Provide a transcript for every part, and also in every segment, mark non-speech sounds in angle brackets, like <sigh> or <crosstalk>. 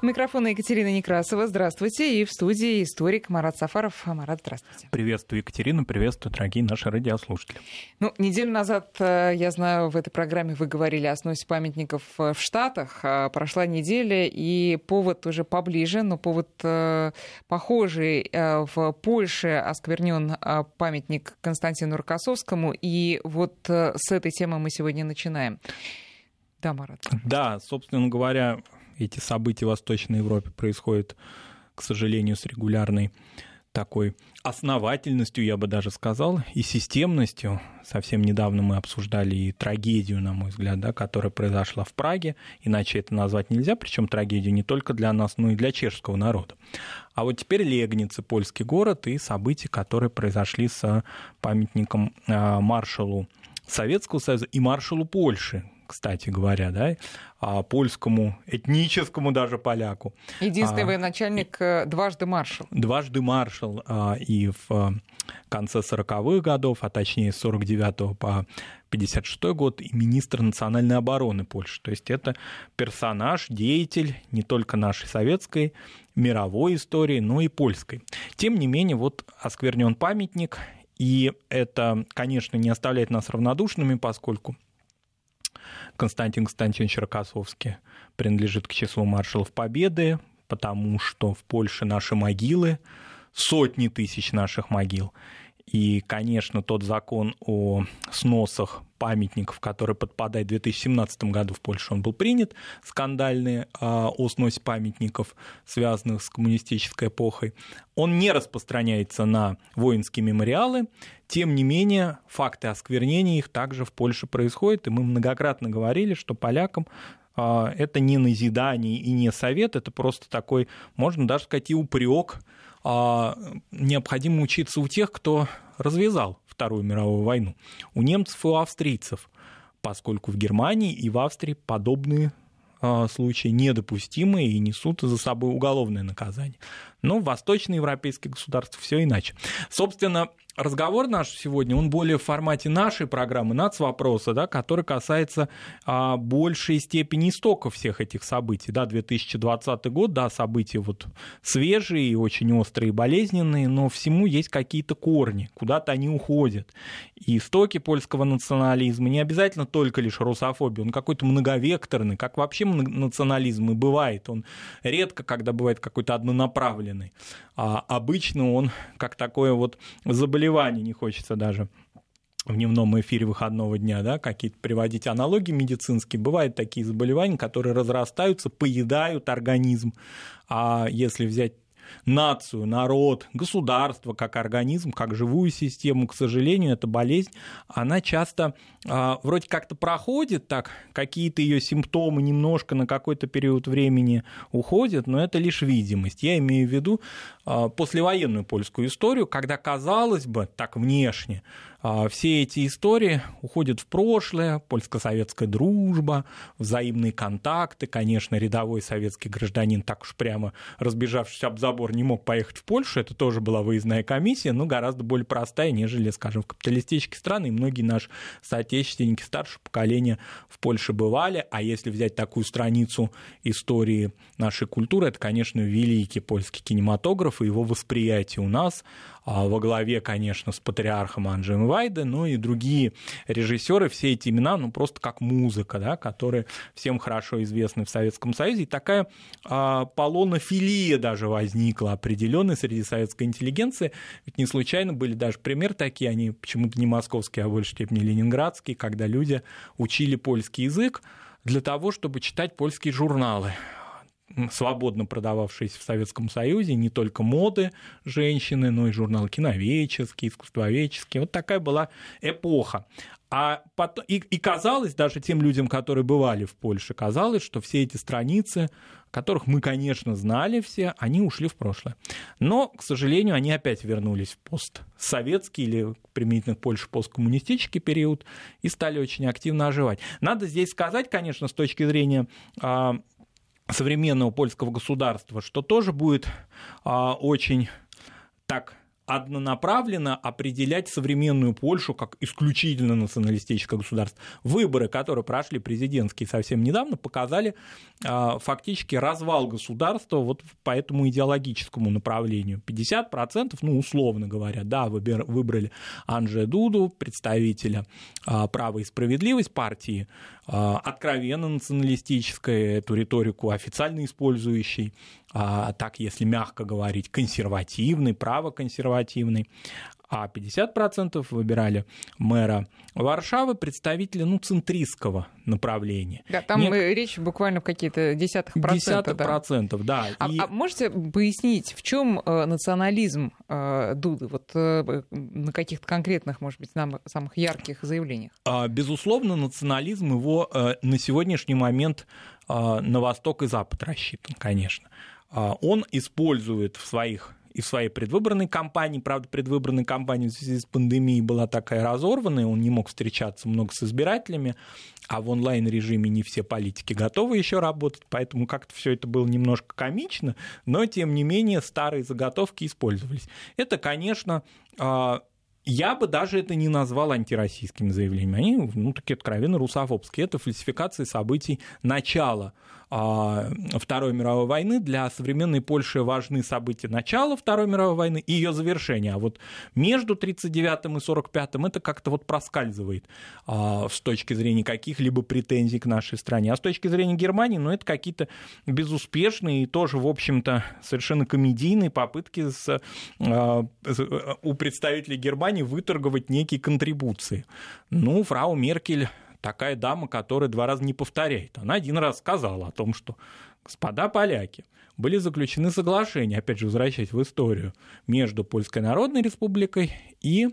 Микрофон Екатерина Некрасова. Здравствуйте. И в студии историк Марат Сафаров. Марат, здравствуйте. Приветствую, Екатерина. Приветствую, дорогие наши радиослушатели. Ну, неделю назад, э, я знаю, в этой программе вы говорили о сносе памятников э, в Штатах. А прошла неделя, и повод уже поближе, но повод э, похожий. В Польше осквернен памятник Константину Рокоссовскому. И вот с этой темы мы сегодня начинаем. Да, Марат. Да, собственно говоря, эти события в Восточной Европе происходят, к сожалению, с регулярной такой основательностью, я бы даже сказал, и системностью. Совсем недавно мы обсуждали и трагедию, на мой взгляд, да, которая произошла в Праге, иначе это назвать нельзя, причем трагедию не только для нас, но и для чешского народа. А вот теперь Легницы, польский город, и события, которые произошли с памятником а, маршалу Советского Союза и маршалу Польши, кстати говоря, да, а польскому, этническому даже поляку. Единственный а, военачальник э, дважды маршал. Дважды маршал а, и в э, конце 40-х годов, а точнее с 49 по 56 год, и министр национальной обороны Польши. То есть это персонаж, деятель не только нашей советской, мировой истории, но и польской. Тем не менее, вот осквернен памятник, и это, конечно, не оставляет нас равнодушными, поскольку Константин Константинович Рокоссовский принадлежит к числу маршалов Победы, потому что в Польше наши могилы, сотни тысяч наших могил. И, конечно, тот закон о сносах памятников, который подпадает в 2017 году в Польше, он был принят, скандальный а, о сносе памятников, связанных с коммунистической эпохой. Он не распространяется на воинские мемориалы, тем не менее, факты осквернения их также в Польше происходят, и мы многократно говорили, что полякам а, это не назидание и не совет, это просто такой, можно даже сказать, и упрек. А, необходимо учиться у тех, кто развязал Вторую мировую войну. У немцев и у австрийцев, поскольку в Германии и в Австрии подобные а, случаи недопустимы и несут за собой уголовное наказание. Но в восточноевропейских государствах все иначе. Собственно, разговор наш сегодня, он более в формате нашей программы «Нацвопроса», да, который касается а, большей степени истоков всех этих событий. Да, 2020 год, да, события вот свежие очень острые болезненные, но всему есть какие-то корни, куда-то они уходят. И истоки польского национализма не обязательно только лишь русофобия, он какой-то многовекторный, как вообще национализм и бывает. Он редко, когда бывает какой-то однонаправленный. А обычно он как такое вот заболевание не хочется даже в дневном эфире выходного дня, да, какие-то приводить аналогии медицинские. Бывают такие заболевания, которые разрастаются, поедают организм. А если взять нацию, народ, государство как организм, как живую систему, к сожалению, эта болезнь, она часто а, вроде как-то проходит, так какие-то ее симптомы немножко на какой-то период времени уходят, но это лишь видимость. Я имею в виду а, послевоенную польскую историю, когда, казалось бы, так внешне, все эти истории уходят в прошлое, польско-советская дружба, взаимные контакты, конечно, рядовой советский гражданин так уж прямо разбежавшись об забор не мог поехать в Польшу, это тоже была выездная комиссия, но гораздо более простая, нежели, скажем, в капиталистические страны, и многие наши соотечественники старшего поколения в Польше бывали, а если взять такую страницу истории нашей культуры, это, конечно, великий польский кинематограф и его восприятие. У нас, а во главе, конечно, с патриархом Анджеем Вайде, но и другие режиссеры, все эти имена, ну, просто как музыка, да, которые всем хорошо известны в Советском Союзе. И такая а, полонофилия даже возникла определенная среди советской интеллигенции. Ведь не случайно были даже примеры такие, они почему-то не московские, а в большей степени ленинградские, когда люди учили польский язык для того, чтобы читать польские журналы свободно продававшиеся в Советском Союзе, не только моды женщины, но и журналы киноведческие, искусствоведческие. Вот такая была эпоха. А потом, и, и казалось, даже тем людям, которые бывали в Польше, казалось, что все эти страницы, которых мы, конечно, знали все, они ушли в прошлое. Но, к сожалению, они опять вернулись в постсоветский или применительно к Польше посткоммунистический период и стали очень активно оживать. Надо здесь сказать, конечно, с точки зрения а, современного польского государства, что тоже будет а, очень так однонаправленно определять современную Польшу как исключительно националистическое государство. Выборы, которые прошли президентские совсем недавно, показали а, фактически развал государства вот по этому идеологическому направлению. 50%, ну, условно говоря, да, выбрали Анджея Дуду, представителя а, права и справедливость партии, а, откровенно националистической, эту риторику официально использующий, а так, если мягко говорить, консервативный, правоконсервативный а 50% выбирали мэра Варшавы, представителя ну, центристского направления. Да, там Нек... речь буквально в какие-то десятых процентов. Десятых да. процентов, да. А, И... а можете пояснить, в чем э, национализм э, Дуды? Вот э, на каких-то конкретных, может быть, самых ярких заявлениях? А, безусловно, национализм его на сегодняшний момент на восток и запад рассчитан, конечно. А, он использует в своих и в своей предвыборной кампании, правда, предвыборная кампания в связи с пандемией была такая разорванная, он не мог встречаться много с избирателями, а в онлайн-режиме не все политики готовы еще работать, поэтому как-то все это было немножко комично, но, тем не менее, старые заготовки использовались. Это, конечно, а, я бы даже это не назвал антироссийским заявлением. Они, ну, такие откровенно русофобские. Это фальсификации событий начала Второй мировой войны. Для современной Польши важны события начала Второй мировой войны и ее завершения. А вот между 1939 и 1945 это как-то вот проскальзывает а, с точки зрения каких-либо претензий к нашей стране. А с точки зрения Германии, ну, это какие-то безуспешные и тоже, в общем-то, совершенно комедийные попытки с, у представителей Германии выторговать некие контрибуции. Ну, фрау Меркель такая дама, которая два раза не повторяет. Она один раз сказала о том, что господа поляки, были заключены соглашения, опять же, возвращаясь в историю, между Польской Народной Республикой и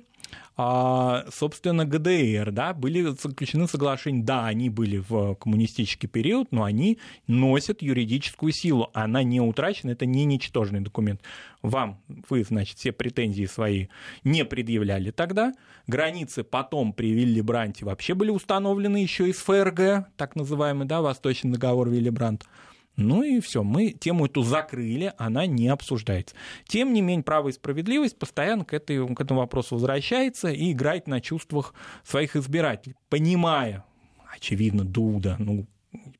собственно, ГДР, да, были заключены соглашения, да, они были в коммунистический период, но они носят юридическую силу, она не утрачена, это не ничтожный документ. Вам, вы, значит, все претензии свои не предъявляли тогда, границы потом при Вилли Бранте вообще были установлены еще из ФРГ, так называемый, да, Восточный договор Вилли Брант. Ну и все, мы тему эту закрыли, она не обсуждается. Тем не менее, право и справедливость постоянно к, этой, к этому вопросу возвращается и играет на чувствах своих избирателей, понимая, очевидно, Дуда, ну,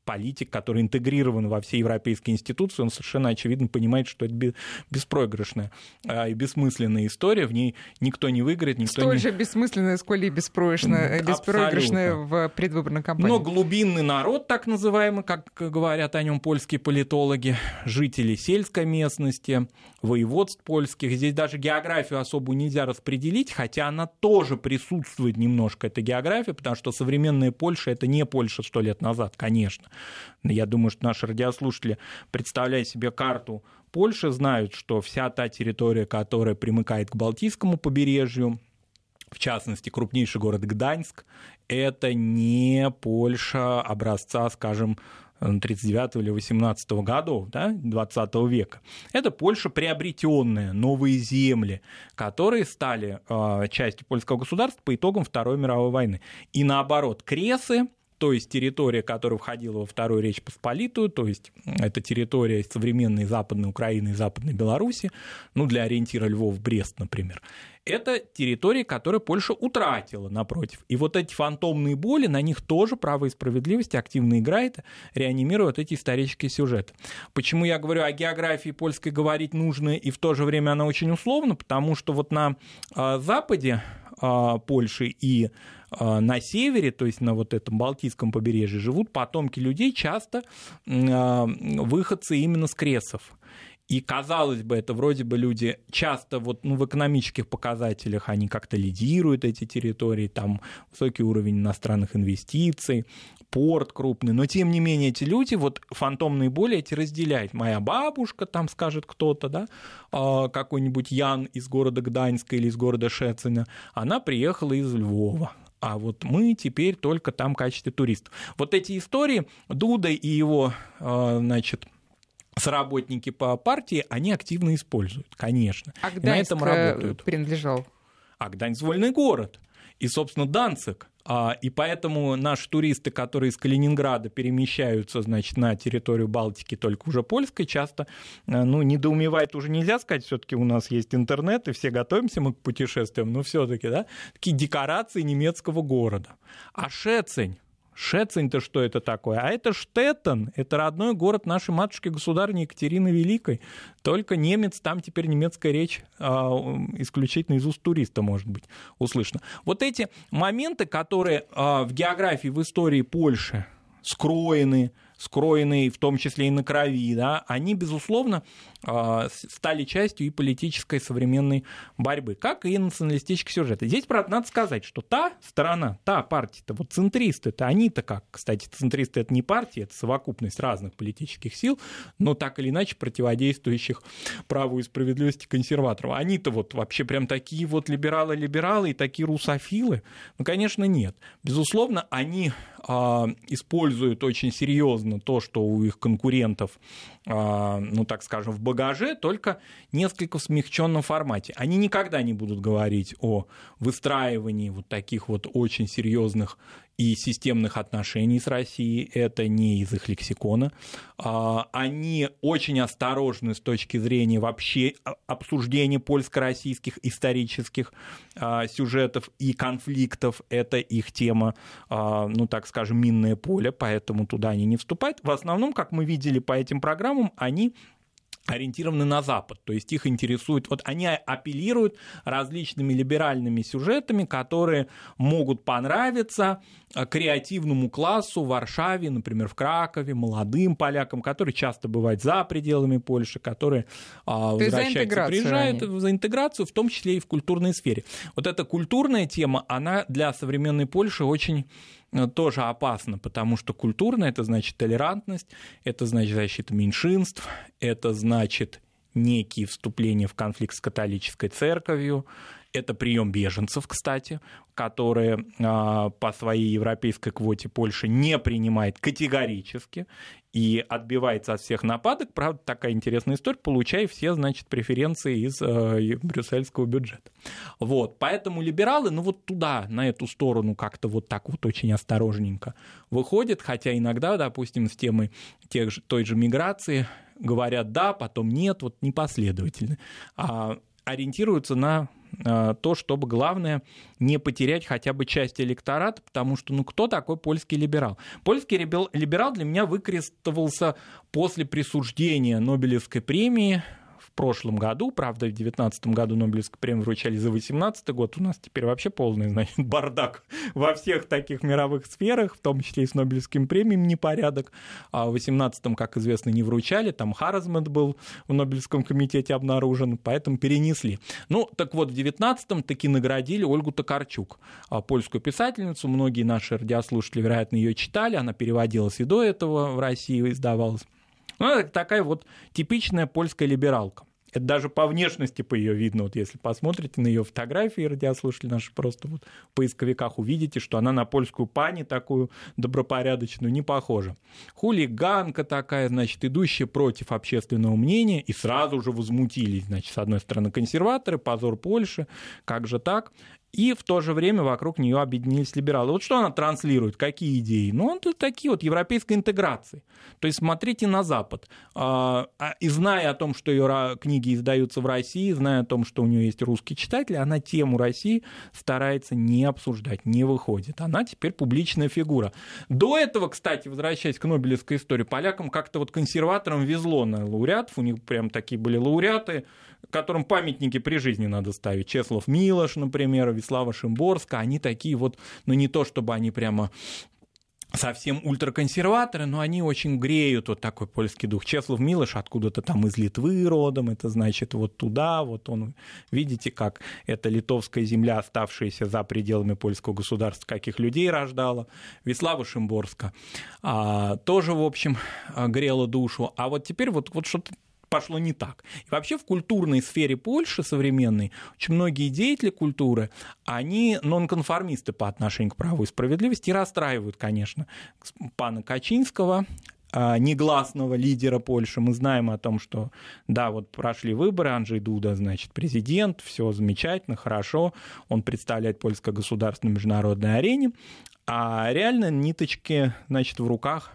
политик, который интегрирован во все европейские институции, он совершенно очевидно понимает, что это беспроигрышная а, и бессмысленная история, в ней никто не выиграет, никто Столь не... же бессмысленная, сколь и беспроигрышная, беспроигрышная в предвыборной кампании. Но глубинный народ, так называемый, как говорят о нем польские политологи, жители сельской местности, воеводств польских, здесь даже географию особую нельзя распределить, хотя она тоже присутствует немножко, эта география, потому что современная Польша — это не Польша сто лет назад, конечно. Я думаю, что наши радиослушатели, представляя себе карту Польши, знают, что вся та территория, которая примыкает к Балтийскому побережью, в частности, крупнейший город Гданьск, это не Польша образца, скажем, 39 или 18 годов, да, 20 века. Это Польша приобретенная, новые земли, которые стали э, частью польского государства по итогам Второй мировой войны. И наоборот, Кресы то есть территория, которая входила во Вторую Речь Посполитую, то есть это территория современной Западной Украины и Западной Беларуси, ну, для ориентира Львов-Брест, например, это территории, которые Польша утратила, напротив. И вот эти фантомные боли, на них тоже право и справедливость активно играет, реанимирует эти исторические сюжеты. Почему я говорю о географии польской говорить нужно, и в то же время она очень условна, потому что вот на э, западе э, Польши и на севере, то есть на вот этом Балтийском побережье, живут потомки людей, часто а, выходцы именно с кресов. И казалось бы, это вроде бы люди часто вот, ну, в экономических показателях они как-то лидируют эти территории, там высокий уровень иностранных инвестиций, порт крупный, но тем не менее эти люди, вот фантомные боли эти разделяют. Моя бабушка, там скажет кто-то, да, а, какой-нибудь Ян из города Гданьска или из города Шецина, она приехала из Львова, а вот мы теперь только там в качестве туристов. Вот эти истории Дуда и его, а, значит, соработники по партии, они активно используют, конечно. А Гданьск на этом работают. принадлежал? А Гданьск – вольный город. И, собственно, Данцик и поэтому наши туристы, которые из Калининграда перемещаются, значит, на территорию Балтики, только уже польской, часто, э, ну, недоумевает уже нельзя сказать, все-таки у нас есть интернет, и все готовимся мы к путешествиям, но все-таки, да, такие декорации немецкого города. А Шецень, Шецень-то что это такое? А это Штеттен, это родной город нашей матушки государни Екатерины Великой. Только немец, там теперь немецкая речь а, исключительно из уст туриста может быть услышана. Вот эти моменты, которые а, в географии, в истории Польши скроены, скроенные в том числе и на крови, да, они, безусловно, стали частью и политической современной борьбы, как и националистических сюжетов. Здесь, правда, надо сказать, что та сторона, та партия-то, вот центристы-то, они-то как, кстати, центристы это не партия, это совокупность разных политических сил, но так или иначе противодействующих праву и справедливости консерваторов. Они-то вот вообще прям такие вот либералы-либералы и такие русофилы? Ну, конечно, нет. Безусловно, они а, используют очень серьезно то, что у их конкурентов, а, ну так скажем, в багаже, только несколько в смягченном формате. Они никогда не будут говорить о выстраивании вот таких вот очень серьезных и системных отношений с Россией, это не из их лексикона. А, они очень осторожны с точки зрения вообще обсуждения польско-российских исторических а, сюжетов и конфликтов. Это их тема, а, ну так скажем, минное поле, поэтому туда они не вступают. В основном, как мы видели по этим программам, они ориентированы на Запад, то есть их интересует, вот они апеллируют различными либеральными сюжетами, которые могут понравиться э, креативному классу в Варшаве, например, в Кракове, молодым полякам, которые часто бывают за пределами Польши, которые а, возвращаются, приезжают они. за интеграцию, в том числе и в культурной сфере. Вот эта культурная тема, она для современной Польши очень тоже опасно, потому что культурно это значит толерантность, это значит защита меньшинств, это значит некие вступления в конфликт с католической церковью, это прием беженцев, кстати, которые а, по своей европейской квоте Польша не принимает категорически и отбивается от всех нападок. Правда, такая интересная история, получая все, значит, преференции из э, брюссельского бюджета. Вот, поэтому либералы, ну вот туда, на эту сторону как-то вот так вот очень осторожненько выходят, хотя иногда, допустим, с темой тех же, той же миграции говорят да, потом нет, вот непоследовательно. А ориентируются на Э, то, чтобы главное не потерять хотя бы часть электората, потому что ну кто такой польский либерал? Польский либерал для меня выкрестовался после присуждения Нобелевской премии прошлом году, правда, в 2019 году Нобелевскую премию вручали за 2018 год, у нас теперь вообще полный, <laughs> значит, бардак во всех таких мировых сферах, в том числе и с Нобелевскими премиями непорядок. А в 2018, как известно, не вручали, там харазмент был в Нобелевском комитете обнаружен, поэтому перенесли. Ну, так вот, в 2019-м таки наградили Ольгу Токарчук, а, польскую писательницу, многие наши радиослушатели, вероятно, ее читали, она переводилась и до этого в России издавалась. Ну, это такая вот типичная польская либералка. Это даже по внешности по ее видно. Вот если посмотрите на ее фотографии, радиослушатели наши просто вот в поисковиках увидите, что она на польскую пани такую добропорядочную не похожа. Хулиганка такая, значит, идущая против общественного мнения, и сразу же возмутились, значит, с одной стороны консерваторы, позор Польши, как же так? И в то же время вокруг нее объединились либералы. Вот что она транслирует, какие идеи? Ну, это такие вот европейской интеграции. То есть смотрите на Запад. А, а, и зная о том, что ее книги издаются в России, зная о том, что у нее есть русские читатели, она тему России старается не обсуждать, не выходит. Она теперь публичная фигура. До этого, кстати, возвращаясь к Нобелевской истории, полякам как-то вот консерваторам везло на лауреатов, у них прям такие были лауреаты, которым памятники при жизни надо ставить. Чеслов Милош, например, Вислава Шимборска, они такие вот, ну не то чтобы они прямо совсем ультраконсерваторы, но они очень греют вот такой польский дух. Чеслав Милош откуда-то там из Литвы родом, это значит вот туда, вот он, видите, как эта литовская земля, оставшаяся за пределами польского государства, каких людей рождала. Вислава Шимборска а, тоже, в общем, грела душу. А вот теперь вот, вот что-то пошло не так. И вообще в культурной сфере Польши современной очень многие деятели культуры, они нонконформисты по отношению к праву и справедливости и расстраивают, конечно, пана Качинского, а, негласного лидера Польши. Мы знаем о том, что, да, вот прошли выборы, Анджей Дуда, значит, президент, все замечательно, хорошо, он представляет польское государство на международной арене, а реально ниточки, значит, в руках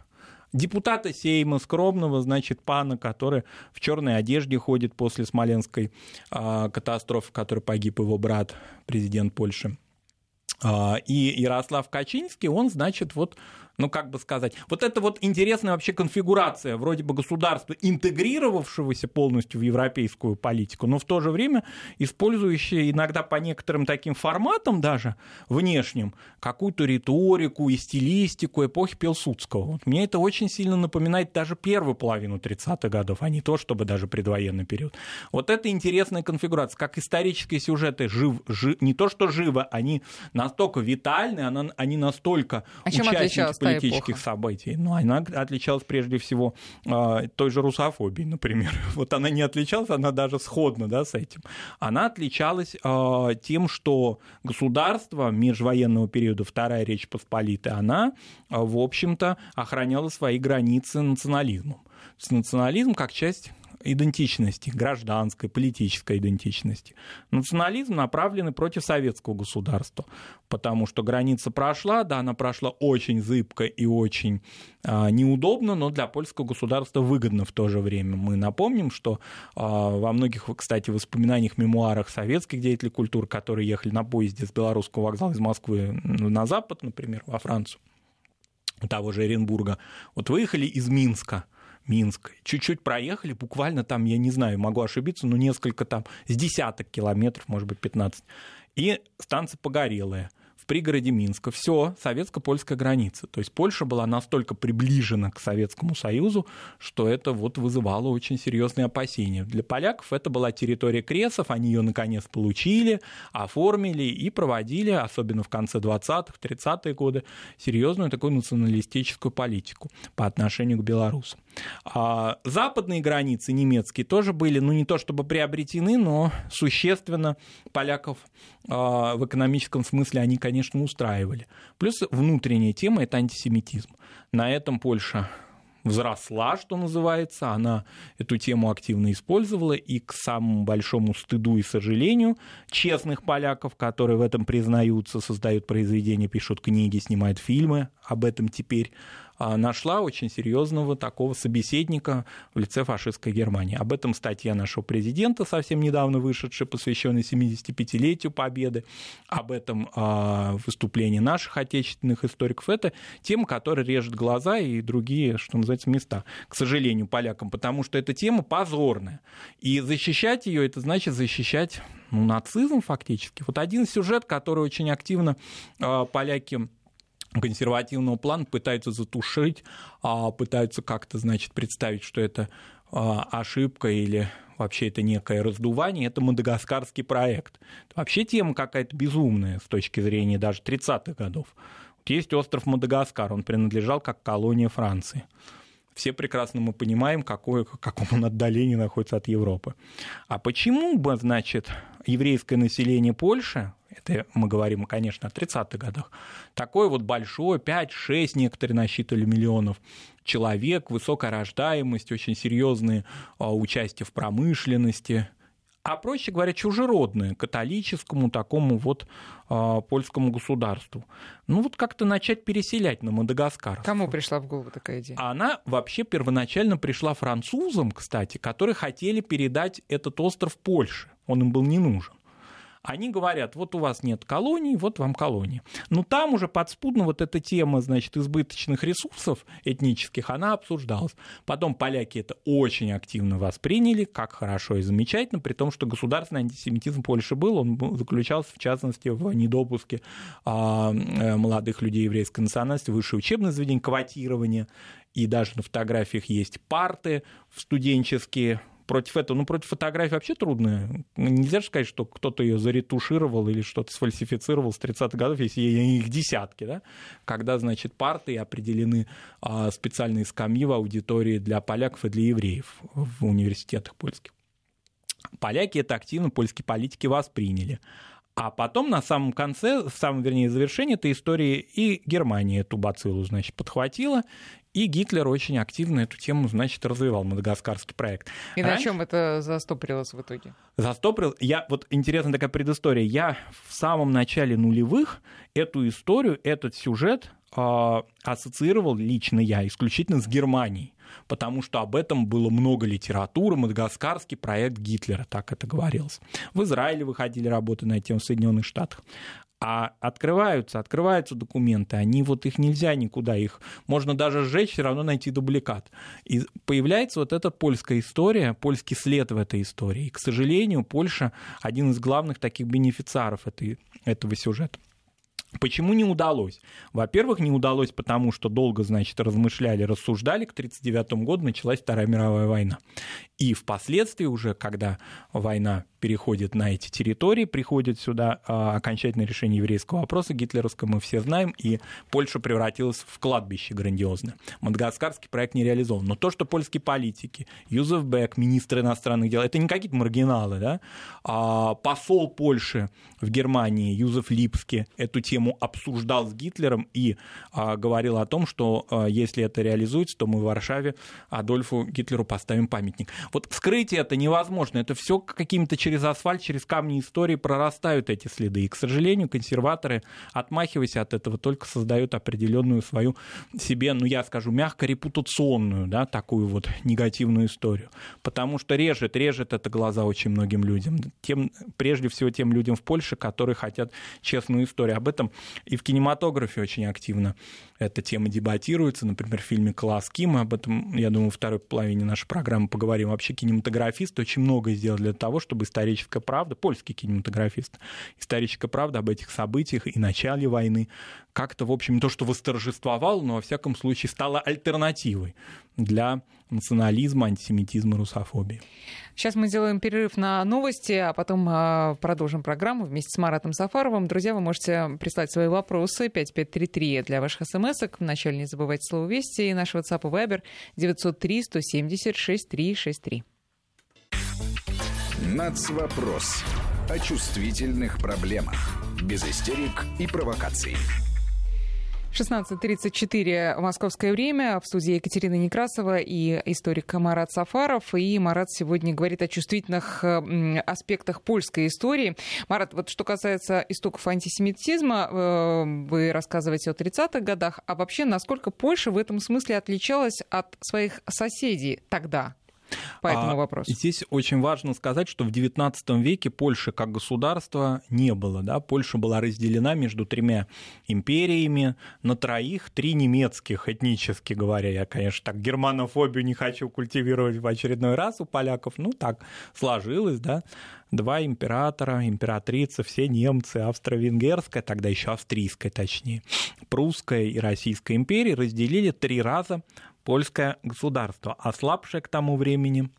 депутата Сейма, скромного, значит, пана, который в черной одежде ходит после смоленской э, катастрофы, в которой погиб его брат, президент Польши. Э, и Ярослав Качинский, он, значит, вот ну как бы сказать, вот это вот интересная вообще конфигурация вроде бы государства, интегрировавшегося полностью в европейскую политику, но в то же время использующее иногда по некоторым таким форматам даже внешним какую-то риторику и стилистику эпохи Пилсудского. Вот мне это очень сильно напоминает даже первую половину 30-х годов, а не то, чтобы даже предвоенный период. Вот это интересная конфигурация, как исторические сюжеты жив, жив, не то что живо, они настолько витальны, они настолько а чем отличалась политических событий. Но она отличалась прежде всего а, той же русофобией, например. <laughs> Вот она не отличалась, она даже сходна да, с этим. Она отличалась а, тем, что государство межвоенного периода, Вторая Речь Посполитая, она, а, в общем-то, охраняла свои границы национализмом. Национализм как часть идентичности, гражданской, политической идентичности. Национализм направленный против советского государства, потому что граница прошла, да, она прошла очень зыбко и очень а, неудобно, но для польского государства выгодно в то же время. Мы напомним, что а, во многих, кстати, воспоминаниях, мемуарах советских деятелей культуры, которые ехали на поезде с белорусского вокзала из Москвы на запад, например, во Францию, того же Оренбурга, вот выехали из Минска – Минск. Чуть-чуть проехали, буквально там, я не знаю, могу ошибиться, но несколько там, с десяток километров, может быть, 15. И станция Погорелая – в пригороде Минска. Все, советско-польская граница. То есть Польша была настолько приближена к Советскому Союзу, что это вот вызывало очень серьезные опасения. Для поляков это была территория кресов, они ее наконец получили, оформили и проводили, особенно в конце 20-х, 30-е годы, серьезную такую националистическую политику по отношению к белорусам. А западные границы немецкие тоже были, ну не то чтобы приобретены, но существенно поляков а, в экономическом смысле они, конечно, устраивали. Плюс внутренняя тема – это антисемитизм. На этом Польша взросла, что называется, она эту тему активно использовала, и к самому большому стыду и сожалению честных поляков, которые в этом признаются, создают произведения, пишут книги, снимают фильмы об этом теперь, нашла очень серьезного такого собеседника в лице фашистской Германии. Об этом статья нашего президента, совсем недавно вышедшая, посвященная 75-летию Победы, об этом а, выступлении наших отечественных историков. Это тема, которая режет глаза и другие, что называется, места, к сожалению, полякам, потому что эта тема позорная. И защищать ее, это значит защищать ну, нацизм фактически. Вот один сюжет, который очень активно а, поляки консервативного плана пытаются затушить, а пытаются как-то, значит, представить, что это а, ошибка или вообще это некое раздувание, это мадагаскарский проект. Вообще тема какая-то безумная с точки зрения даже 30-х годов. Есть остров Мадагаскар, он принадлежал как колония Франции. Все прекрасно мы понимаем, какое, каком он отдалении находится от Европы. А почему бы, значит, еврейское население Польши это мы говорим, конечно, о 30-х годах, такой вот большой, 5-6 некоторые насчитывали миллионов человек, высокая рождаемость, очень серьезные а, участие в промышленности, а проще говоря, чужеродное католическому такому вот э, польскому государству. Ну вот как-то начать переселять на Мадагаскар. Кому пришла в голову такая идея? Она вообще первоначально пришла французам, кстати, которые хотели передать этот остров Польше. Он им был не нужен они говорят, вот у вас нет колоний, вот вам колония. Но там уже подспудно вот эта тема, значит, избыточных ресурсов этнических, она обсуждалась. Потом поляки это очень активно восприняли, как хорошо и замечательно, при том, что государственный антисемитизм Польши был, он заключался в частности в недопуске а, э, молодых людей еврейской национальности в высшее учебное заведение, квотирование, и даже на фотографиях есть парты студенческие, против этого, ну, против фотографии вообще трудно. Нельзя же сказать, что кто-то ее заретушировал или что-то сфальсифицировал с 30-х годов, если их десятки, да, когда, значит, парты определены а, специальные скамьи в аудитории для поляков и для евреев в университетах польских. Поляки это активно, польские политики восприняли. А потом на самом конце, в самом, вернее, завершении этой истории и Германия эту бациллу, значит, подхватила, и Гитлер очень активно эту тему, значит, развивал, мадагаскарский проект. И Раньше... на чем это застопорилось в итоге? Застопорил. Я, вот интересная такая предыстория. Я в самом начале нулевых эту историю, этот сюжет э, ассоциировал лично я исключительно с Германией потому что об этом было много литературы, мадагаскарский проект Гитлера, так это говорилось. В Израиле выходили работы на тему в Соединенных Штатах. А открываются, открываются документы, они вот их нельзя никуда, их можно даже сжечь, все равно найти дубликат. И появляется вот эта польская история, польский след в этой истории. И, к сожалению, Польша один из главных таких бенефициаров этой, этого сюжета. Почему не удалось? Во-первых, не удалось, потому что долго, значит, размышляли, рассуждали. К 1939 году началась Вторая мировая война. И впоследствии уже, когда война переходит на эти территории, приходит сюда а, окончательное решение еврейского вопроса гитлеровского, мы все знаем, и Польша превратилась в кладбище грандиозное. Мадагаскарский проект не реализован. Но то, что польские политики, Юзеф Бек, министр иностранных дел, это не какие-то маргиналы, да? а посол Польши в Германии Юзеф Липски эту тему обсуждал с Гитлером и а, говорил о том, что а, если это реализуется, то мы в Варшаве Адольфу Гитлеру поставим памятник. Вот скрыть это невозможно, это все какими-то через асфальт, через камни истории прорастают эти следы. И, к сожалению, консерваторы, отмахиваясь от этого, только создают определенную свою себе, ну, я скажу, мягко репутационную, да, такую вот негативную историю. Потому что режет, режет это глаза очень многим людям. Тем, прежде всего тем людям в Польше, которые хотят честную историю. Об этом и в кинематографе очень активно эта тема дебатируется. Например, в фильме «Класс Ким», об этом, я думаю, во второй половине нашей программы поговорим. Вообще кинематографисты очень много сделали для того, чтобы историческая правда, польский кинематографист, историческая правда об этих событиях и начале войны как-то, в общем, то, что восторжествовал, но, во всяком случае, стала альтернативой для национализма, антисемитизма, русофобии. Сейчас мы сделаем перерыв на новости, а потом а, продолжим программу вместе с Маратом Сафаровым. Друзья, вы можете прислать свои вопросы 5533 для ваших смс -ок. Вначале не забывайте слово «Вести» и наш WhatsApp и Viber 903 170 6363. Нацвопрос. О чувствительных проблемах. Без истерик и провокаций. 16.34 московское время. В студии Екатерина Некрасова и историк Марат Сафаров. И Марат сегодня говорит о чувствительных аспектах польской истории. Марат, вот что касается истоков антисемитизма, э, вы рассказываете о 30-х годах. А вообще, насколько Польша в этом смысле отличалась от своих соседей тогда? По этому а вопросу? Здесь очень важно сказать, что в XIX веке Польши как государства не было. Да? Польша была разделена между тремя империями на троих, три немецких, этнически говоря. Я, конечно, так германофобию не хочу культивировать в очередной раз у поляков. Ну, так сложилось, да два императора, императрица, все немцы, австро-венгерская, тогда еще австрийская точнее, прусская и российская империи разделили три раза польское государство, ослабшее к тому времени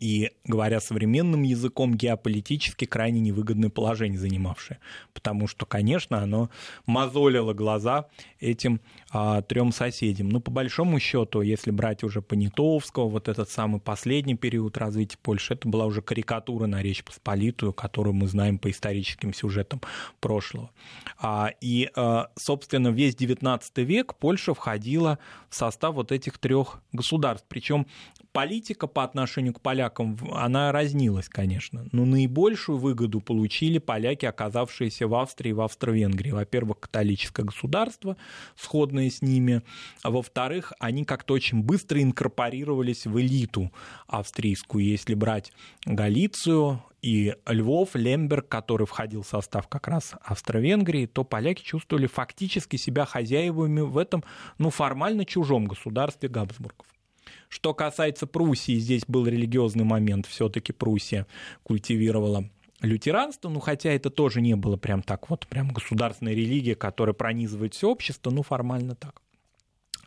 и, говоря современным языком, геополитически крайне невыгодное положение занимавшее. Потому что, конечно, оно мозолило глаза этим а, трем соседям. Но по большому счету, если брать уже Понятовского, вот этот самый последний период развития Польши, это была уже карикатура на Речь Посполитую, которую мы знаем по историческим сюжетам прошлого. А, и, а, собственно, весь XIX век Польша входила в состав вот этих трех государств. Причем политика по отношению к полякам, она разнилась, конечно. Но наибольшую выгоду получили поляки, оказавшиеся в Австрии и в Австро-Венгрии. Во-первых, католическое государство, сходное с ними. А во-вторых, они как-то очень быстро инкорпорировались в элиту австрийскую. Если брать Галицию, и Львов, Лемберг, который входил в состав как раз Австро-Венгрии, то поляки чувствовали фактически себя хозяевами в этом, ну, формально чужом государстве Габсбургов. Что касается Пруссии, здесь был религиозный момент, все-таки Пруссия культивировала лютеранство, ну хотя это тоже не было прям так вот, прям государственная религия, которая пронизывает все общество, ну формально так.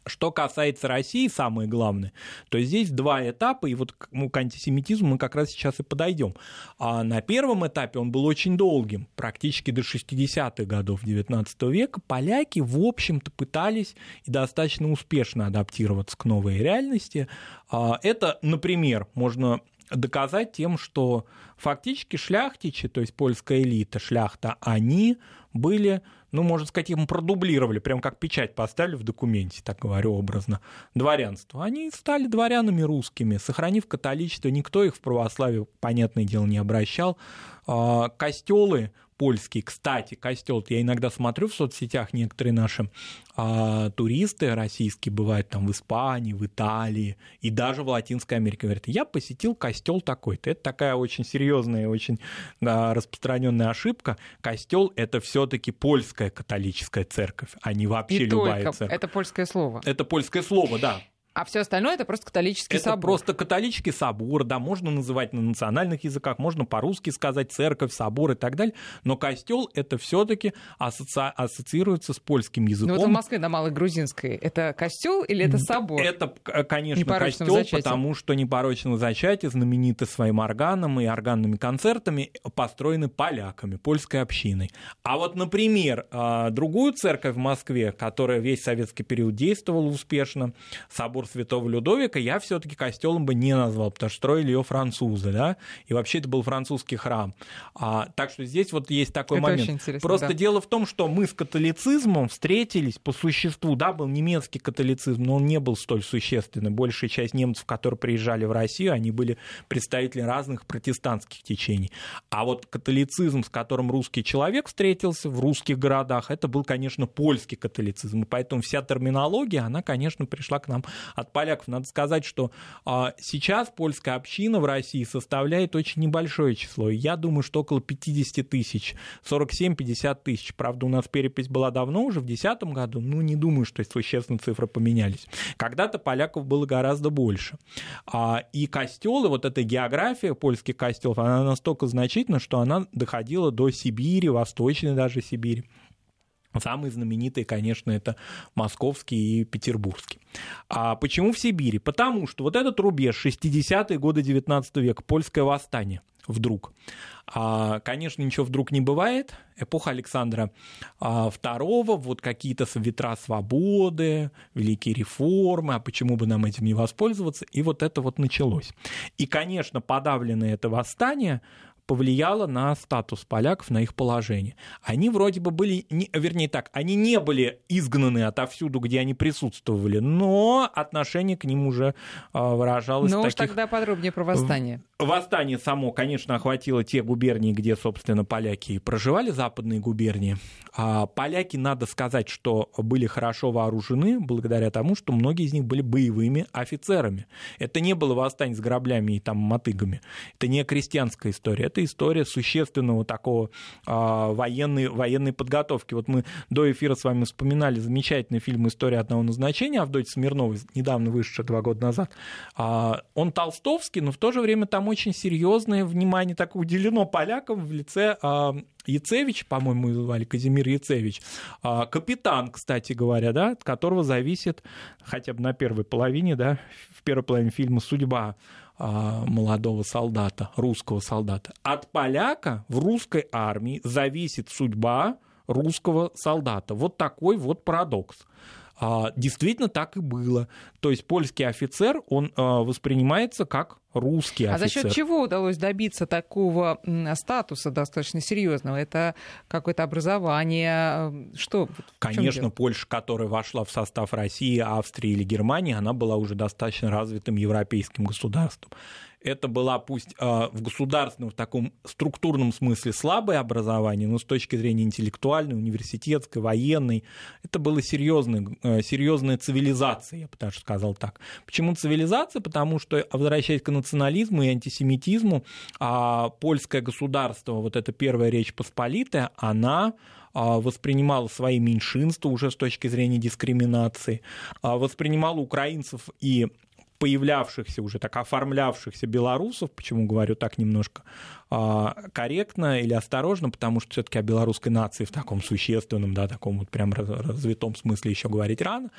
Что касается России, самое главное, то здесь два этапа, и вот ну, к антисемитизму мы как раз сейчас и подойдем. А на первом этапе он был очень долгим, практически до 60-х годов XIX века. Поляки, в общем-то, пытались и достаточно успешно адаптироваться к новой реальности. А, это, например, можно доказать тем, что фактически шляхтичи, то есть польская элита, шляхта, они были, ну, можно сказать, им продублировали, прям как печать поставили в документе, так говорю образно, дворянство. Они стали дворянами русскими, сохранив католичество, никто их в православие, понятное дело, не обращал. А, костелы польский. Кстати, костел, я иногда смотрю в соцсетях, некоторые наши а, туристы российские бывают там в Испании, в Италии и даже в Латинской Америке. Говорят, я посетил костел такой-то. Это такая очень серьезная, очень а, распространенная ошибка. Костел это все-таки польская католическая церковь, а не вообще и любая только. церковь. Это польское слово. Это польское слово, да. А все остальное это просто католический это собор. просто католический собор, да, можно называть на национальных языках, можно по-русски сказать церковь, собор и так далее, но костел это все-таки асоци... ассоциируется с польским языком. Ну вот в Москве на Малой Грузинской это костел или это собор? Это, конечно, Непорочного костел, потому что непорочное зачатие знаменито своим органом и органными концертами, построены поляками, польской общиной. А вот, например, а, другую церковь в Москве, которая весь советский период действовала успешно, собор Святого Людовика, я все-таки костелом бы не назвал, потому что строили ее французы, да, и вообще это был французский храм. А, так что здесь вот есть такой Это момент. Просто да. дело в том, что мы с католицизмом встретились по существу, да, был немецкий католицизм, но он не был столь существенный. Большая часть немцев, которые приезжали в Россию, они были представители разных протестантских течений. А вот католицизм, с которым русский человек встретился в русских городах, это был, конечно, польский католицизм. И поэтому вся терминология, она, конечно, пришла к нам от поляков. Надо сказать, что а, сейчас польская община в России составляет очень небольшое число. Я думаю, что около 50 тысяч, 47-50 тысяч. Правда, у нас перепись была давно, уже в 2010 году. Ну, не думаю, что существенно цифры поменялись. Когда-то поляков было гораздо больше. А, и костелы, вот эта география польских костелов, она настолько значительна, что она доходила до Сибири, Восточной даже Сибири. Самые знаменитые, конечно, это московский и петербургский. А почему в Сибири? Потому что вот этот рубеж 60-е годы 19 века, польское восстание вдруг. А, конечно, ничего вдруг не бывает. Эпоха Александра а, II, вот какие-то ветра свободы, великие реформы, а почему бы нам этим не воспользоваться? И вот это вот началось. И, конечно, подавленное это восстание повлияло на статус поляков, на их положение. Они вроде бы были, не, вернее так, они не были изгнаны отовсюду, где они присутствовали, но отношение к ним уже а, выражалось Ну уж таких... тогда подробнее про восстание. Восстание само, конечно, охватило те губернии, где, собственно, поляки проживали, западные губернии. А поляки, надо сказать, что были хорошо вооружены благодаря тому, что многие из них были боевыми офицерами. Это не было восстание с граблями и там мотыгами. Это не крестьянская история. Это история существенного такого а, военной, военной подготовки. Вот мы до эфира с вами вспоминали замечательный фильм «История одного назначения» Авдотьи Смирновой, недавно вышедший два года назад. А, он толстовский, но в то же время там очень серьезное внимание так уделено полякам в лице а, Яцевич, по-моему, звали Казимир Яцевич, а, капитан, кстати говоря, да, от которого зависит хотя бы на первой половине, да, в первой половине фильма судьба а, молодого солдата, русского солдата. От поляка в русской армии зависит судьба русского солдата. Вот такой вот парадокс. А, Действительно так и было. То есть польский офицер, он а, воспринимается как русский А офицер. за счет чего удалось добиться такого статуса достаточно серьезного? Это какое-то образование? э, Что? Конечно? Польша, которая вошла в состав России, Австрии или Германии, она была уже достаточно развитым европейским государством. Это была пусть э, в государственном, в таком структурном смысле слабое образование, но с точки зрения интеллектуальной, университетской, военной, это была серьезная, э, серьезная цивилизация, я бы даже сказал так. Почему цивилизация? Потому что, возвращаясь к национализму и антисемитизму, а, польское государство, вот эта первая Речь Посполитая, она а, воспринимала свои меньшинства уже с точки зрения дискриминации, а, воспринимала украинцев и появлявшихся уже так оформлявшихся белорусов, почему говорю так немножко а, корректно или осторожно, потому что все-таки о белорусской нации в таком существенном, да, таком вот прям раз- развитом смысле еще говорить рано,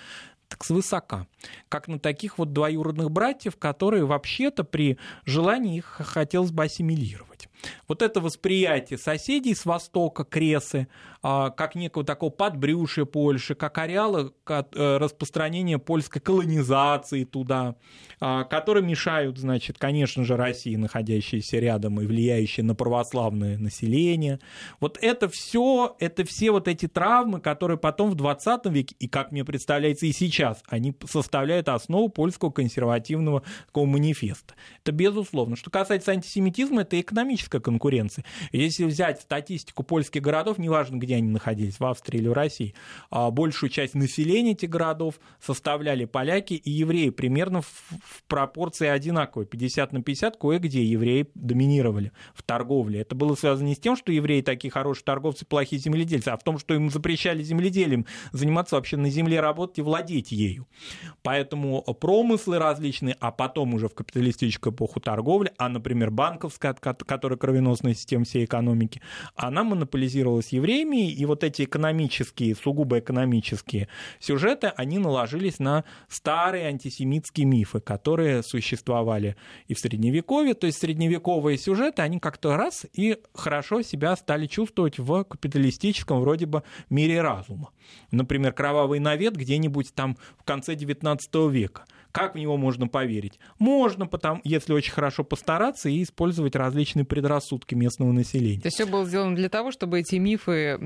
так свысока. Как на таких вот двоюродных братьев, которые вообще-то при желании их хотелось бы ассимилировать. Вот это восприятие соседей с востока, Кресы, как некого такого подбрюшия Польши, как ареала э, распространения польской колонизации туда, а, которые мешают, значит, конечно же, России, находящейся рядом и влияющие на православное население. Вот это все, это все вот эти травмы, которые потом в 20 веке, и как мне представляется и сейчас, они составляют основу польского консервативного такого манифеста. Это безусловно. Что касается антисемитизма, это экономическая конкуренция. Если взять статистику польских городов, неважно, где они находились, в Австрии или в России, а большую часть населения этих городов составляли поляки и евреи примерно в, пропорции одинаковые, 50 на 50, кое-где евреи доминировали в торговле. Это было связано не с тем, что евреи такие хорошие торговцы, плохие земледельцы, а в том, что им запрещали земледелием заниматься вообще на земле, работать и владеть ею. Поэтому промыслы различные, а потом уже в капиталистическую эпоху торговли, а, например, банковская, которая кровеносная система всей экономики, она монополизировалась евреями, и вот эти экономические, сугубо экономические сюжеты, они наложились на старые антисемитские мифы, которые существовали и в Средневековье, то есть средневековые сюжеты, они как-то раз и хорошо себя стали чувствовать в капиталистическом вроде бы мире разума. Например, «Кровавый навет» где-нибудь там в конце XIX века – как в него можно поверить? Можно, потому, если очень хорошо постараться и использовать различные предрассудки местного населения. То есть все было сделано для того, чтобы эти мифы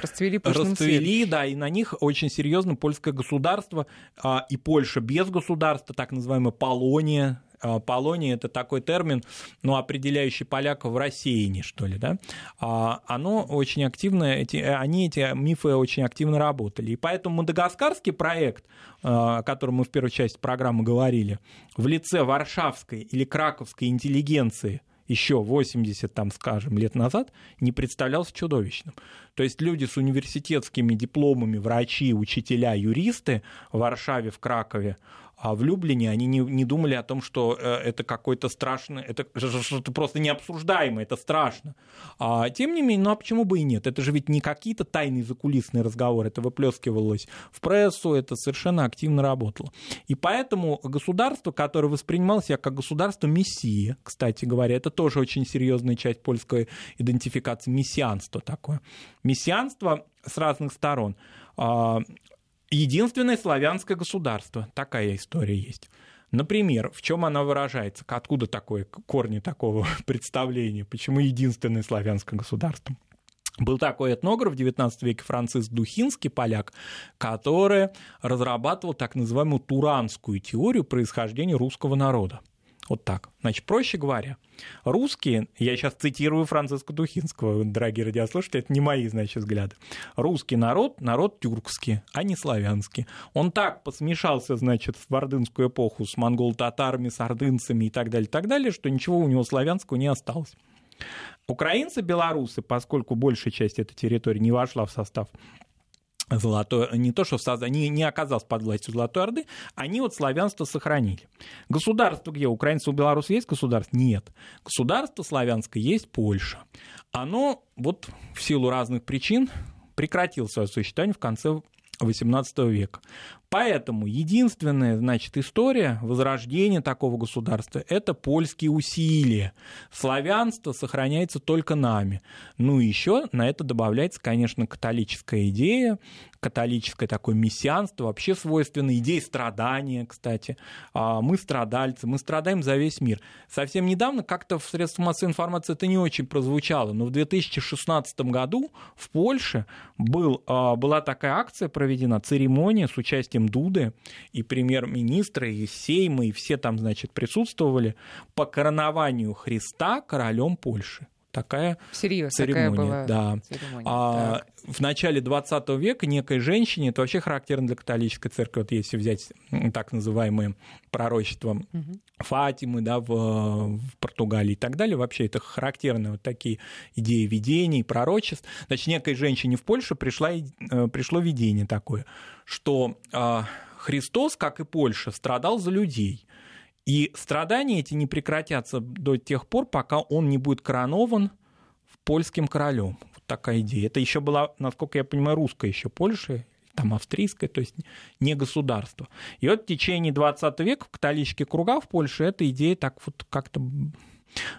расцвели пышным Расцвели, цветом. да, и на них очень серьезно польское государство а, и Польша без государства, так называемая Полония, а, Полония это такой термин, ну, определяющий поляков в России, что ли, да, а, оно очень активно, эти, они, эти мифы очень активно работали. И поэтому мадагаскарский проект, о котором мы в первой части программы говорили, в лице варшавской или краковской интеллигенции еще 80, там, скажем, лет назад не представлялся чудовищным. То есть люди с университетскими дипломами, врачи, учителя, юристы в Варшаве, в Кракове, а в Люблине они не, не думали о том, что э, это какой-то страшный, это что-то просто необсуждаемое, это страшно. А, тем не менее, ну а почему бы и нет? Это же ведь не какие-то тайные закулисные разговоры, это выплескивалось в прессу, это совершенно активно работало. И поэтому государство, которое воспринималось себя как государство мессии, кстати говоря, это тоже очень серьезная часть польской идентификации, мессианство такое. Мессианство с разных сторон а, единственное славянское государство. Такая история есть. Например, в чем она выражается? Откуда такое корни такого <laughs> представления? Почему единственное славянское государство? Был такой этнограф в XIX веке Франциск Духинский, поляк, который разрабатывал так называемую туранскую теорию происхождения русского народа. Вот так. Значит, проще говоря, русские, я сейчас цитирую Франциска Духинского, дорогие радиослушатели, это не мои, значит, взгляды. Русский народ, народ тюркский, а не славянский. Он так посмешался, значит, в ордынскую эпоху с монгол-татарами, с ордынцами и так далее, и так далее, что ничего у него славянского не осталось. Украинцы, белорусы, поскольку большая часть этой территории не вошла в состав Золотой, не то, что в не, не оказался под властью Золотой Орды, они вот славянство сохранили. Государство где? Украинцев у белорусов есть государство? Нет. Государство славянское есть Польша. Оно вот в силу разных причин прекратило свое существование в конце XVIII века. Поэтому единственная, значит, история возрождения такого государства – это польские усилия. Славянство сохраняется только нами. Ну и еще на это добавляется, конечно, католическая идея, католическое такое мессианство, вообще свойственно идеи страдания, кстати. А, мы страдальцы, мы страдаем за весь мир. Совсем недавно как-то в средствах массовой информации это не очень прозвучало, но в 2016 году в Польше был, а, была такая акция церемония с участием Дуды и премьер-министра, и Сейма, и все там, значит, присутствовали по коронованию Христа королем Польши такая Всерьез, церемония. Такая была да. церемония. А, в начале 20 века некой женщине, это вообще характерно для католической церкви, вот если взять так называемые пророчества угу. Фатимы да, в, в Португалии и так далее, вообще это характерные вот такие идеи видений, пророчеств. Значит, некой женщине в Польше пришла, э, пришло видение такое, что а, Христос, как и Польша, страдал за людей. И страдания эти не прекратятся до тех пор, пока он не будет коронован польским королем. Вот такая идея. Это еще была, насколько я понимаю, русская еще Польша, там австрийская, то есть не государство. И вот в течение 20 века в католических кругах в Польше эта идея так вот как-то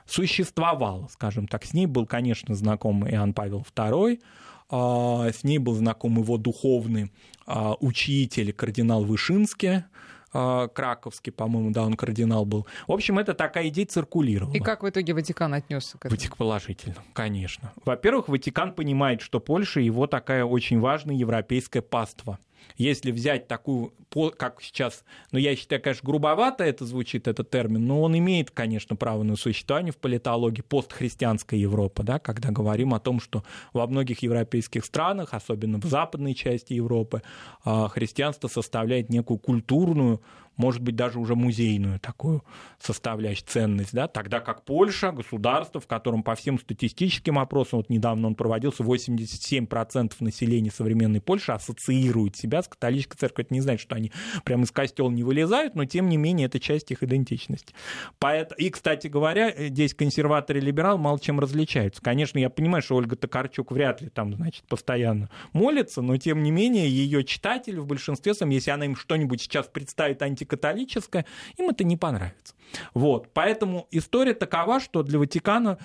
существовала, скажем так. С ней был, конечно, знаком Иоанн Павел II, а, с ней был знаком его духовный а, учитель, кардинал Вышинский, краковский, по-моему, да, он кардинал был. В общем, это такая идея циркулировала. И как в итоге Ватикан отнесся к этому? Ватик положительно, конечно. Во-первых, Ватикан понимает, что Польша его такая очень важная европейская паства. Если взять такую, как сейчас, ну я считаю, конечно, грубовато это звучит, этот термин, но он имеет, конечно, право на существование в политологии постхристианской Европы, да, когда говорим о том, что во многих европейских странах, особенно в западной части Европы, а, христианство составляет некую культурную может быть, даже уже музейную такую составляющую ценность, да, тогда как Польша, государство, в котором по всем статистическим опросам, вот недавно он проводился, 87% населения современной Польши ассоциирует себя с католической церковью. Это не значит, что они прямо из костела не вылезают, но тем не менее это часть их идентичности. Поэтому, и, кстати говоря, здесь консерваторы и либералы мало чем различаются. Конечно, я понимаю, что Ольга Токарчук вряд ли там, значит, постоянно молится, но тем не менее ее читатели в большинстве своем, если она им что-нибудь сейчас представит анти католическое, им это не понравится. Вот. Поэтому история такова, что для Ватикана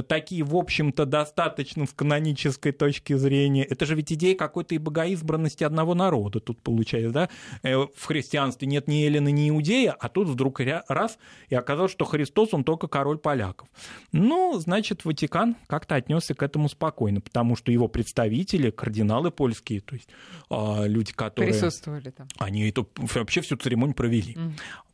такие, в общем-то, достаточно с канонической точки зрения. Это же ведь идея какой-то и богоизбранности одного народа тут получается, да? Э, в христианстве нет ни Елена, ни Иудея, а тут вдруг раз, и оказалось, что Христос, он только король поляков. Ну, значит, Ватикан как-то отнесся к этому спокойно, потому что его представители, кардиналы польские, то есть а, люди, которые... Присутствовали там. Они это, вообще всю церемонию провели. Mm.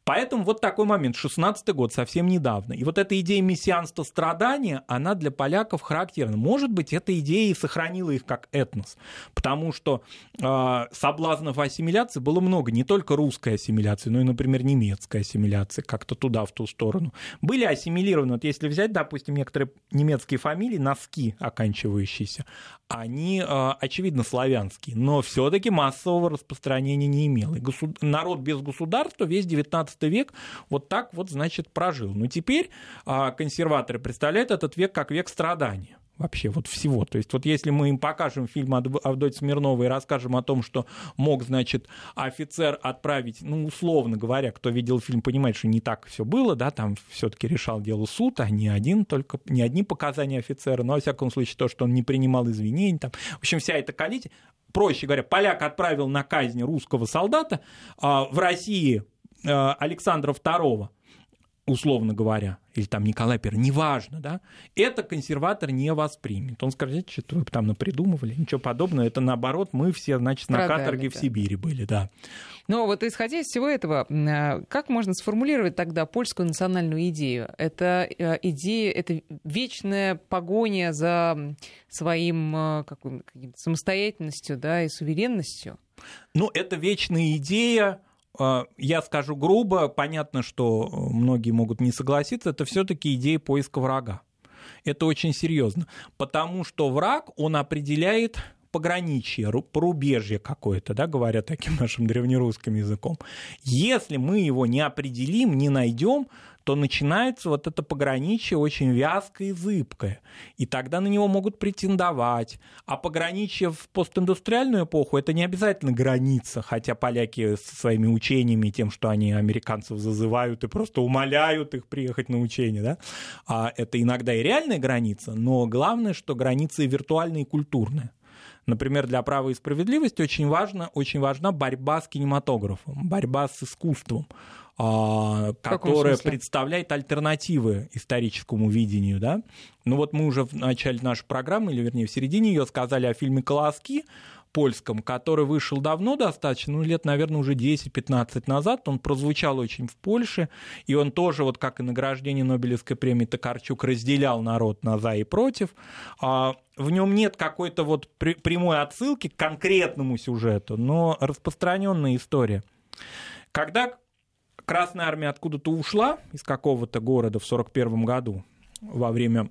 Поэтому вот такой момент, 16 год, совсем недавно. И вот эта идея мессианства страдания, она для поляков характерна. Может быть, эта идея и сохранила их как этнос, потому что э, соблазнов ассимиляции было много, не только русской ассимиляции, но и, например, немецкой ассимиляции, как-то туда, в ту сторону. Были ассимилированы, вот если взять, допустим, некоторые немецкие фамилии, носки оканчивающиеся, они, э, очевидно, славянские, но все-таки массового распространения не имел. И государ... народ без государства весь 19 век вот так вот, значит, прожил. Но теперь а, консерваторы представляют этот век как век страдания вообще вот всего. То есть вот если мы им покажем фильм Авдотьи Смирновой и расскажем о том, что мог, значит, офицер отправить, ну, условно говоря, кто видел фильм, понимает, что не так все было, да, там все-таки решал дело суд, а не один, только не одни показания офицера, но, во всяком случае, то, что он не принимал извинений, там, в общем, вся эта коллизия, проще говоря, поляк отправил на казнь русского солдата, а в России Александра II, условно говоря, или там Николай I, неважно, да, это консерватор не воспримет. Он скажет, что вы там напридумывали, ничего подобного, это наоборот, мы все, значит, на каторге да. в Сибири были, да. Но вот исходя из всего этого, э, как можно сформулировать тогда польскую национальную идею? Это э, идея, это вечная погоня за своим каким самостоятельностью, да, и суверенностью? Ну, это вечная идея, а, я скажу грубо, понятно, что многие могут не согласиться, это все-таки идея поиска врага. Это очень серьезно, потому что враг, он определяет пограничье, порубежье какое-то, да, говоря таким нашим древнерусским языком. Если мы его не определим, не найдем, то начинается вот это пограничье очень вязкое и зыбкое. И тогда на него могут претендовать. А пограничье в постиндустриальную эпоху это не обязательно граница, хотя поляки со своими учениями, тем, что они американцев зазывают и просто умоляют их приехать на учение, да, а это иногда и реальная граница, но главное, что граница и виртуальная, и культурная. Например, для права и справедливости очень, важно, очень важна борьба с кинематографом, борьба с искусством. А, которая представляет альтернативы историческому видению. Да? Ну вот мы уже в начале нашей программы, или вернее в середине ее сказали о фильме «Колоски», польском, который вышел давно достаточно, ну, лет, наверное, уже 10-15 назад. Он прозвучал очень в Польше, и он тоже, вот как и награждение Нобелевской премии Токарчук, разделял народ на «за» и «против». А в нем нет какой-то вот прямой отсылки к конкретному сюжету, но распространенная история. Когда Красная армия откуда-то ушла из какого-то города в 1941 году во время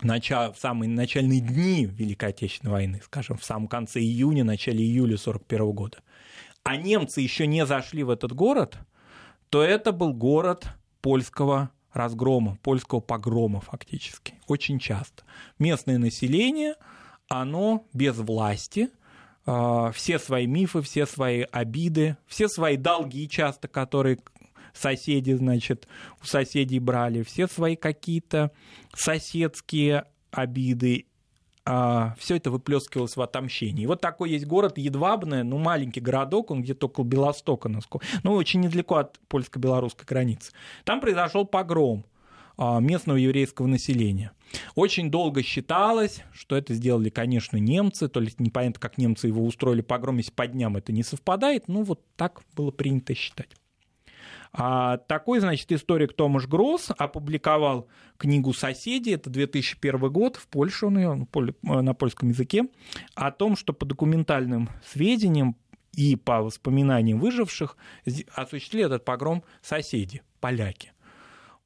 начала, в самые начальные дни Великой Отечественной войны, скажем, в самом конце июня, начале июля 1941 года, а немцы еще не зашли в этот город, то это был город польского разгрома, польского погрома фактически, очень часто. Местное население, оно без власти, а, все свои мифы, все свои обиды, все свои долги часто, которые соседи, значит, у соседей брали, все свои какие-то соседские обиды а, все это выплескивалось в отомщении. Вот такой есть город Едвабное, ну, маленький городок, он где-то около Белостока, ну, очень недалеко от польско-белорусской границы. Там произошел погром а, местного еврейского населения. Очень долго считалось, что это сделали, конечно, немцы, то есть непонятно, как немцы его устроили погром, если по дням это не совпадает, ну вот так было принято считать. А такой, значит, историк Томаш Гросс опубликовал книгу «Соседи», это 2001 год, в Польше он ее, на польском языке, о том, что по документальным сведениям и по воспоминаниям выживших осуществили этот погром соседи, поляки.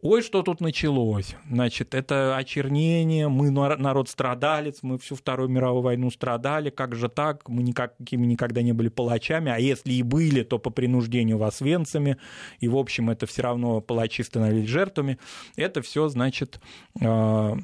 Ой, что тут началось? Значит, это очернение, мы народ страдалец, мы всю Вторую мировую войну страдали, как же так? Мы никакими никогда не были палачами, а если и были, то по принуждению вас венцами, и, в общем, это все равно палачи становились жертвами. Это все, значит, а,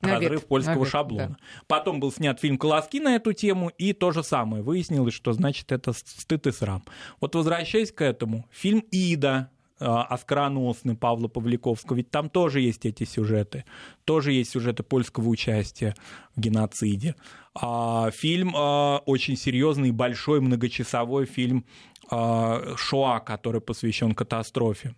разрыв навет, польского навет, шаблона. Да. Потом был снят фильм «Колоски» на эту тему, и то же самое. Выяснилось, что значит это стыд и срам. Вот возвращаясь к этому, фильм «Ида», оскароносный Павла Павликовского, ведь там тоже есть эти сюжеты, тоже есть сюжеты польского участия в геноциде. А, фильм а, очень серьезный, большой, многочасовой фильм Шоа, который посвящен катастрофе.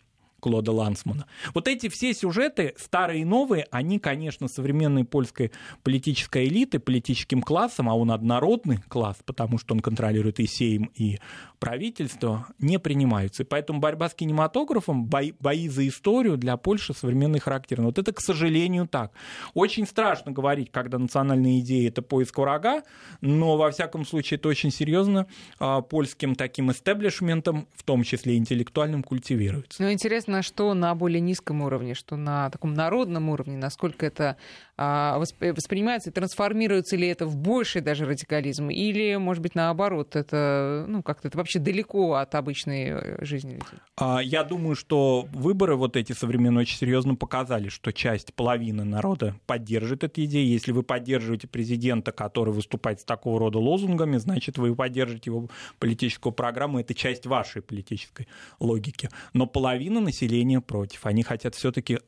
Клода Лансмана. Вот эти все сюжеты, старые и новые, они, конечно, современной польской политической элиты, политическим классом, а он однородный класс, потому что он контролирует и Сейм, и правительство, не принимаются. И поэтому борьба с кинематографом, бои, бои за историю для Польши современный характерны. Вот это, к сожалению, так. Очень страшно говорить, когда национальная идея — это поиск врага, но, во всяком случае, это очень серьезно а, польским таким истеблишментом, в том числе интеллектуальным, культивируется. Ну, интересно, на что на более низком уровне, что на таком народном уровне, насколько это а, воспринимается трансформируется ли это в больший даже радикализм, или, может быть, наоборот, это ну, как-то это вообще далеко от обычной э, жизни людей? А, я думаю, что выборы вот эти современные очень серьезно показали, что часть, половина народа поддержит эту идею. Если вы поддерживаете президента, который выступает с такого рода лозунгами, значит, вы поддержите его политическую программу, это часть вашей политической логики. Но половина населения против. Они хотят все-таки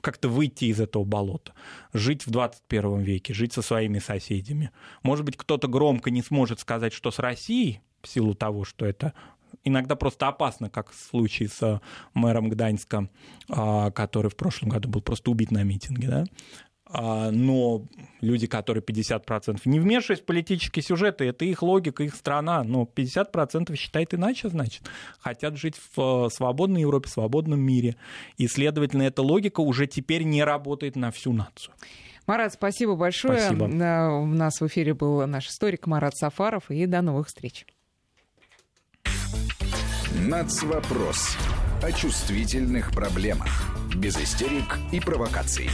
как-то выйти из этого болота, жить в 21 веке, жить со своими соседями. Может быть, кто-то громко не сможет сказать, что с Россией, в силу того, что это иногда просто опасно, как в случае с мэром Гданьска, который в прошлом году был просто убит на митинге, да? А, но люди, которые 50% не вмешиваясь в политические сюжеты, это их логика, их страна, но 50% считает иначе, значит, хотят жить в э, свободной Европе, в свободном мире, и, следовательно, эта логика уже теперь не работает на всю нацию. Марат, спасибо большое. Спасибо. У нас в эфире был наш историк Марат Сафаров, и до новых встреч. Нацвопрос о чувствительных проблемах, без истерик и провокаций.